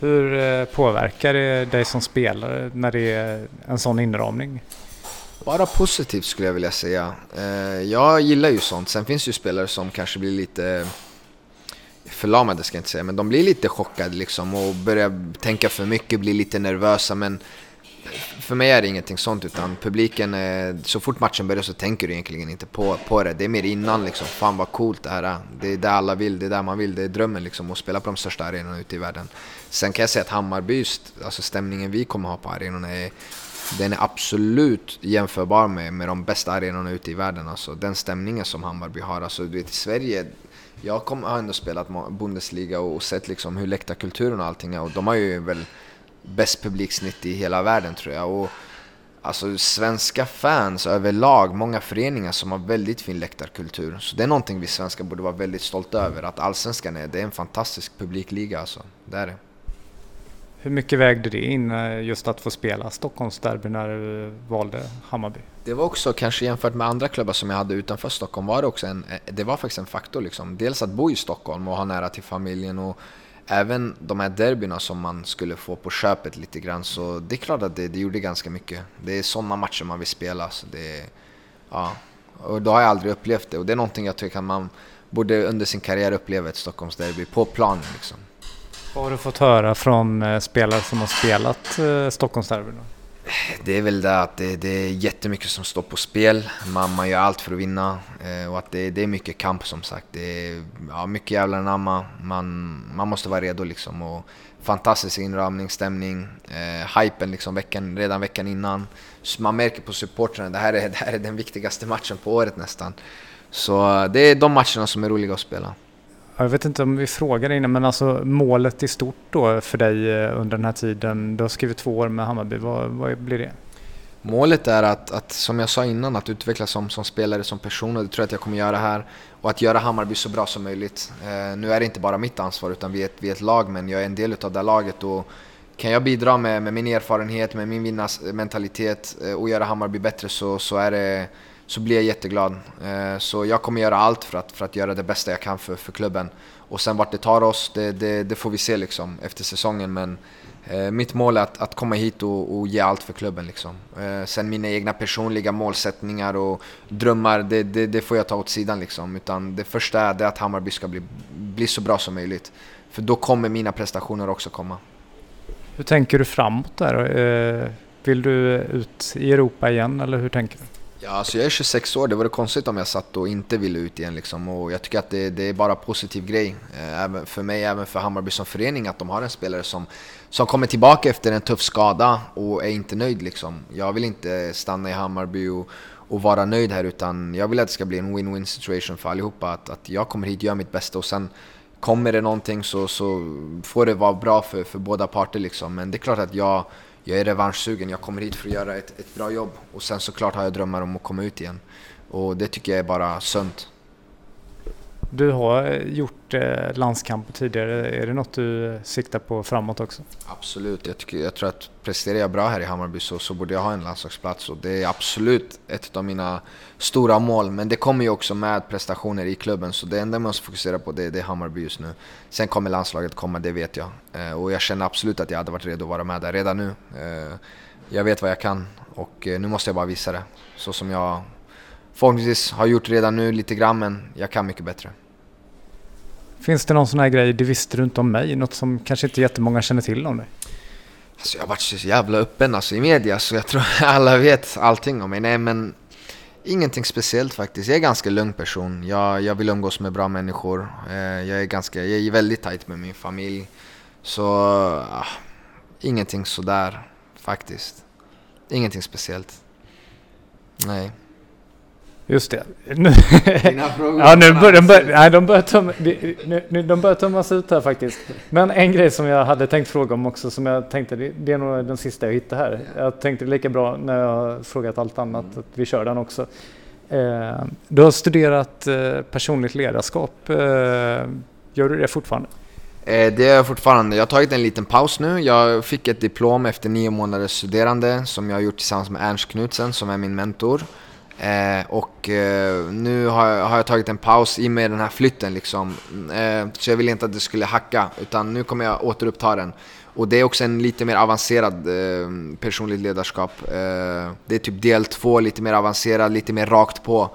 Hur eh, påverkar det dig som spelare när det är en sån inramning? Bara positivt skulle jag vilja säga. Jag gillar ju sånt. Sen finns det ju spelare som kanske blir lite förlamade ska jag inte säga, men de blir lite chockade liksom och börjar tänka för mycket, blir lite nervösa. Men för mig är det ingenting sånt utan publiken, så fort matchen börjar så tänker du egentligen inte på, på det. Det är mer innan liksom, fan vad coolt det här är. Det är det alla vill, det är där man vill, det är drömmen liksom att spela på de största arenorna ute i världen. Sen kan jag säga att Hammarby, alltså stämningen vi kommer ha på arenorna är den är absolut jämförbar med, med de bästa arenorna ute i världen. Alltså, den stämningen som Hammarby har. Alltså, du vet, I Sverige, jag kom, har ändå spelat Bundesliga och, och sett liksom hur läktarkulturen och allting är och de har ju väl bäst publiksnitt i hela världen tror jag. Och, alltså svenska fans överlag, många föreningar som har väldigt fin läktarkultur. Så det är någonting vi svenskar borde vara väldigt stolta över. Att allsvenskan är, det är en fantastisk publikliga alltså. Det är det. Hur mycket vägde det in eh, just att få spela Stockholmsderby när du valde Hammarby? Det var också, kanske jämfört med andra klubbar som jag hade utanför Stockholm, var det också en, eh, det var faktiskt en faktor. Liksom. Dels att bo i Stockholm och ha nära till familjen och även de här derbyna som man skulle få på köpet lite grann. Så det är klart att det, det gjorde ganska mycket. Det är sådana matcher man vill spela. Så det, ja. Och då har jag aldrig upplevt det och det är någonting jag tycker att man borde under sin karriär uppleva ett Stockholmsderby på planen. Liksom. Vad har du fått höra från eh, spelare som har spelat eh, Stockholmsderbyn? Det är väl det att det, det är jättemycket som står på spel. Man, man gör allt för att vinna eh, och att det, det är mycket kamp som sagt. Det är ja, mycket jävla anamma. Man, man måste vara redo liksom. Och fantastisk inramning, stämning, eh, hypen liksom veckan, redan veckan innan. Så man märker på supportrarna, det här, är, *laughs* det här är den viktigaste matchen på året nästan. Så eh, det är de matcherna som är roliga att spela. Jag vet inte om vi frågade innan, men alltså målet i stort då för dig eh, under den här tiden. Du har skrivit två år med Hammarby. Vad, vad blir det? Målet är att, att, som jag sa innan, att utvecklas som, som spelare, som person och det tror jag att jag kommer göra här. Och att göra Hammarby så bra som möjligt. Eh, nu är det inte bara mitt ansvar utan vi är, ett, vi är ett lag, men jag är en del av det laget. Och kan jag bidra med, med min erfarenhet, med min vinnarmentalitet eh, och göra Hammarby bättre så, så är det så blir jag jätteglad. Eh, så jag kommer göra allt för att, för att göra det bästa jag kan för, för klubben. Och sen vart det tar oss, det, det, det får vi se liksom efter säsongen. Men eh, mitt mål är att, att komma hit och, och ge allt för klubben. Liksom. Eh, sen mina egna personliga målsättningar och drömmar, det, det, det, får jag ta åt sidan. Liksom. Utan det första är att Hammarby ska bli, bli så bra som möjligt. För då kommer mina prestationer också komma. Hur tänker du framåt där? Vill du ut i Europa igen eller hur tänker du? Ja, alltså jag är 26 år, det vore konstigt om jag satt och inte ville ut igen. Liksom. Och jag tycker att det, det är bara positiv grej. Eh, även för mig, även för Hammarby som förening, att de har en spelare som, som kommer tillbaka efter en tuff skada och är inte nöjd. Liksom. Jag vill inte stanna i Hammarby och, och vara nöjd här, utan jag vill att det ska bli en win-win situation för allihopa. Att, att jag kommer hit, gör mitt bästa och sen kommer det någonting så, så får det vara bra för, för båda parter. Liksom. Men det är klart att jag jag är revanschsugen, jag kommer hit för att göra ett, ett bra jobb. Och sen såklart har jag drömmar om att komma ut igen. Och det tycker jag är bara sunt. Du har eh, gjort eh, landskamper tidigare. Är det något du eh, siktar på framåt också? Absolut. Jag, tycker, jag tror att presterar jag bra här i Hammarby så, så borde jag ha en landslagsplats. Och det är absolut ett av mina stora mål. Men det kommer ju också med prestationer i klubben. Så det enda man måste fokusera på det, det är Hammarby just nu. Sen kommer landslaget komma, det vet jag. Och jag känner absolut att jag hade varit redo att vara med där redan nu. Jag vet vad jag kan och nu måste jag bara visa det. Så som jag förhoppningsvis har gjort redan nu lite grann, men jag kan mycket bättre. Finns det någon sån här grej du visste du inte om mig? Något som kanske inte jättemånga känner till om dig? Alltså jag har varit så jävla öppen alltså, i media så jag tror *laughs* alla vet allting om mig. Nej men ingenting speciellt faktiskt. Jag är en ganska lugn person. Jag, jag vill umgås med bra människor. Eh, jag är, ganska, jag är väldigt tajt med min familj. Så uh, ingenting sådär faktiskt. Ingenting speciellt. Nej. Just det. Nu, *laughs* ja, nu bör, de, bör, nej, de, börjar töm, nu, de börjar tömmas ut här faktiskt. Men en grej som jag hade tänkt fråga om också, som jag tänkte, det, är nog den sista jag hittade här. Jag tänkte lika bra när jag har frågat allt annat, att vi kör den också. Eh, du har studerat eh, personligt ledarskap. Eh, gör du det fortfarande? Det gör jag fortfarande. Jag har tagit en liten paus nu. Jag fick ett diplom efter nio månaders studerande som jag har gjort tillsammans med Ernst Knutsen som är min mentor. Eh, och eh, nu har jag, har jag, tagit en paus i och med den här flytten liksom. Eh, så jag ville inte att det skulle hacka, utan nu kommer jag återuppta den. Och det är också en lite mer avancerad eh, personligt ledarskap. Eh, det är typ del två, lite mer avancerad, lite mer rakt på.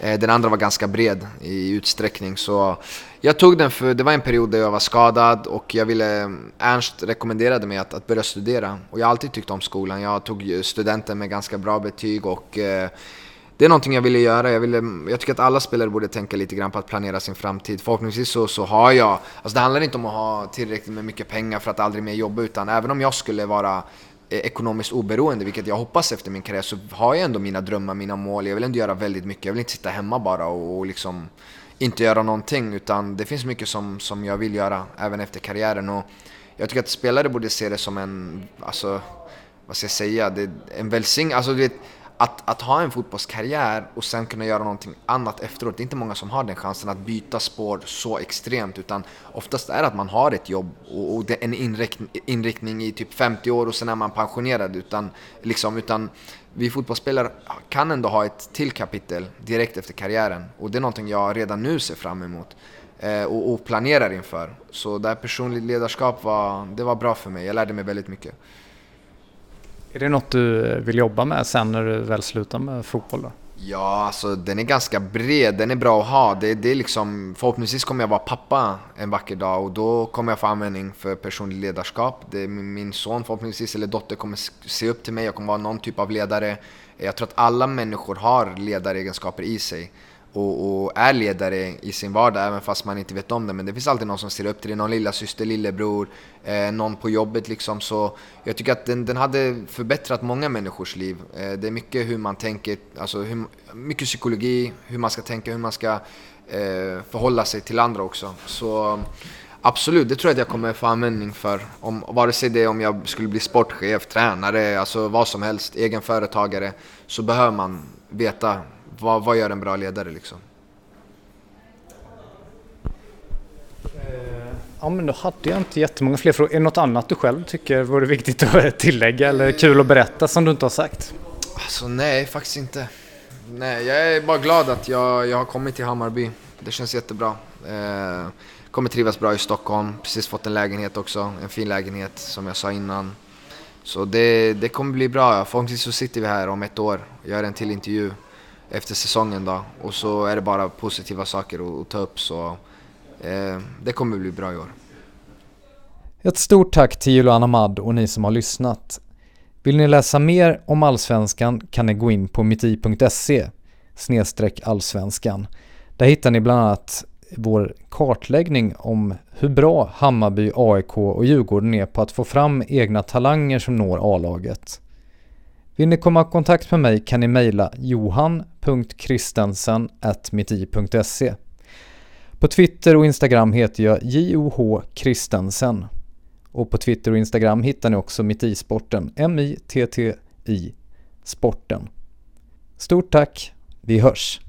Eh, den andra var ganska bred i utsträckning. Så jag tog den för det var en period där jag var skadad och jag ville, eh, Ernst rekommenderade mig att, att börja studera. Och jag har alltid tyckt om skolan. Jag tog studenten med ganska bra betyg och eh, det är någonting jag ville göra. Jag, ville, jag tycker att alla spelare borde tänka lite grann på att planera sin framtid. Förhoppningsvis så, så har jag, alltså det handlar inte om att ha tillräckligt med mycket pengar för att aldrig mer jobba utan även om jag skulle vara eh, ekonomiskt oberoende, vilket jag hoppas efter min karriär, så har jag ändå mina drömmar, mina mål. Jag vill ändå göra väldigt mycket. Jag vill inte sitta hemma bara och, och liksom inte göra någonting utan det finns mycket som, som jag vill göra även efter karriären. Och jag tycker att spelare borde se det som en, alltså, vad ska jag säga, det en välsignelse. Alltså, att, att ha en fotbollskarriär och sen kunna göra någonting annat efteråt. Det är inte många som har den chansen att byta spår så extremt utan oftast är det att man har ett jobb och, och en inriktning, inriktning i typ 50 år och sen är man pensionerad. Utan, liksom, utan vi fotbollsspelare kan ändå ha ett till kapitel direkt efter karriären och det är någonting jag redan nu ser fram emot eh, och, och, planerar inför. Så det här personligt ledarskap var, det var bra för mig, jag lärde mig väldigt mycket. Är det något du vill jobba med sen när du väl slutar med fotboll då? Ja, alltså den är ganska bred, den är bra att ha. Det, det är liksom, förhoppningsvis kommer jag vara pappa en vacker dag och då kommer jag få användning för personligt ledarskap. Det, min son förhoppningsvis, eller dotter, kommer se upp till mig, jag kommer vara någon typ av ledare. Jag tror att alla människor har ledaregenskaper i sig och, och, är ledare i sin vardag även fast man inte vet om det. Men det finns alltid någon som ser upp till dig, någon lilla syster, lillebror, eh, någon på jobbet liksom. Så jag tycker att den, den hade förbättrat många människors liv. Eh, det är mycket hur man tänker, alltså hur, mycket psykologi, hur man ska tänka, hur man ska eh, förhålla sig till andra också. Så absolut, det tror jag att jag kommer få användning för. Om, vare sig det är om jag skulle bli sportchef, tränare, alltså vad som helst, egen företagare, så behöver man veta vad, vad gör en bra ledare liksom? Eh, ja men då hade jag inte jättemånga fler frågor. Är det något annat du själv tycker vore viktigt att *laughs* tillägga eller kul att berätta som du inte har sagt? Alltså nej, faktiskt inte. Nej, jag är bara glad att jag, jag har kommit till Hammarby. Det känns jättebra. Eh, kommer trivas bra i Stockholm. Precis fått en lägenhet också. En fin lägenhet som jag sa innan. Så det, det kommer bli bra. Förhoppningsvis så sitter vi här om ett år och gör en till intervju efter säsongen då. Och så är det bara positiva saker att ta upp så eh, det kommer bli bra i år. Ett stort tack till Julian Ahmad och ni som har lyssnat. Vill ni läsa mer om Allsvenskan kan ni gå in på mitti.se snedstreck allsvenskan. Där hittar ni bland annat vår kartläggning om hur bra Hammarby, AIK och Djurgården är på att få fram egna talanger som når A-laget. Vill ni komma i kontakt med mig kan ni mejla johan.kristensen.mitti.se På Twitter och Instagram heter jag JOH Kristensen. Och på Twitter och Instagram hittar ni också Mittisporten, M-I-T-T-I, sporten. Stort tack, vi hörs!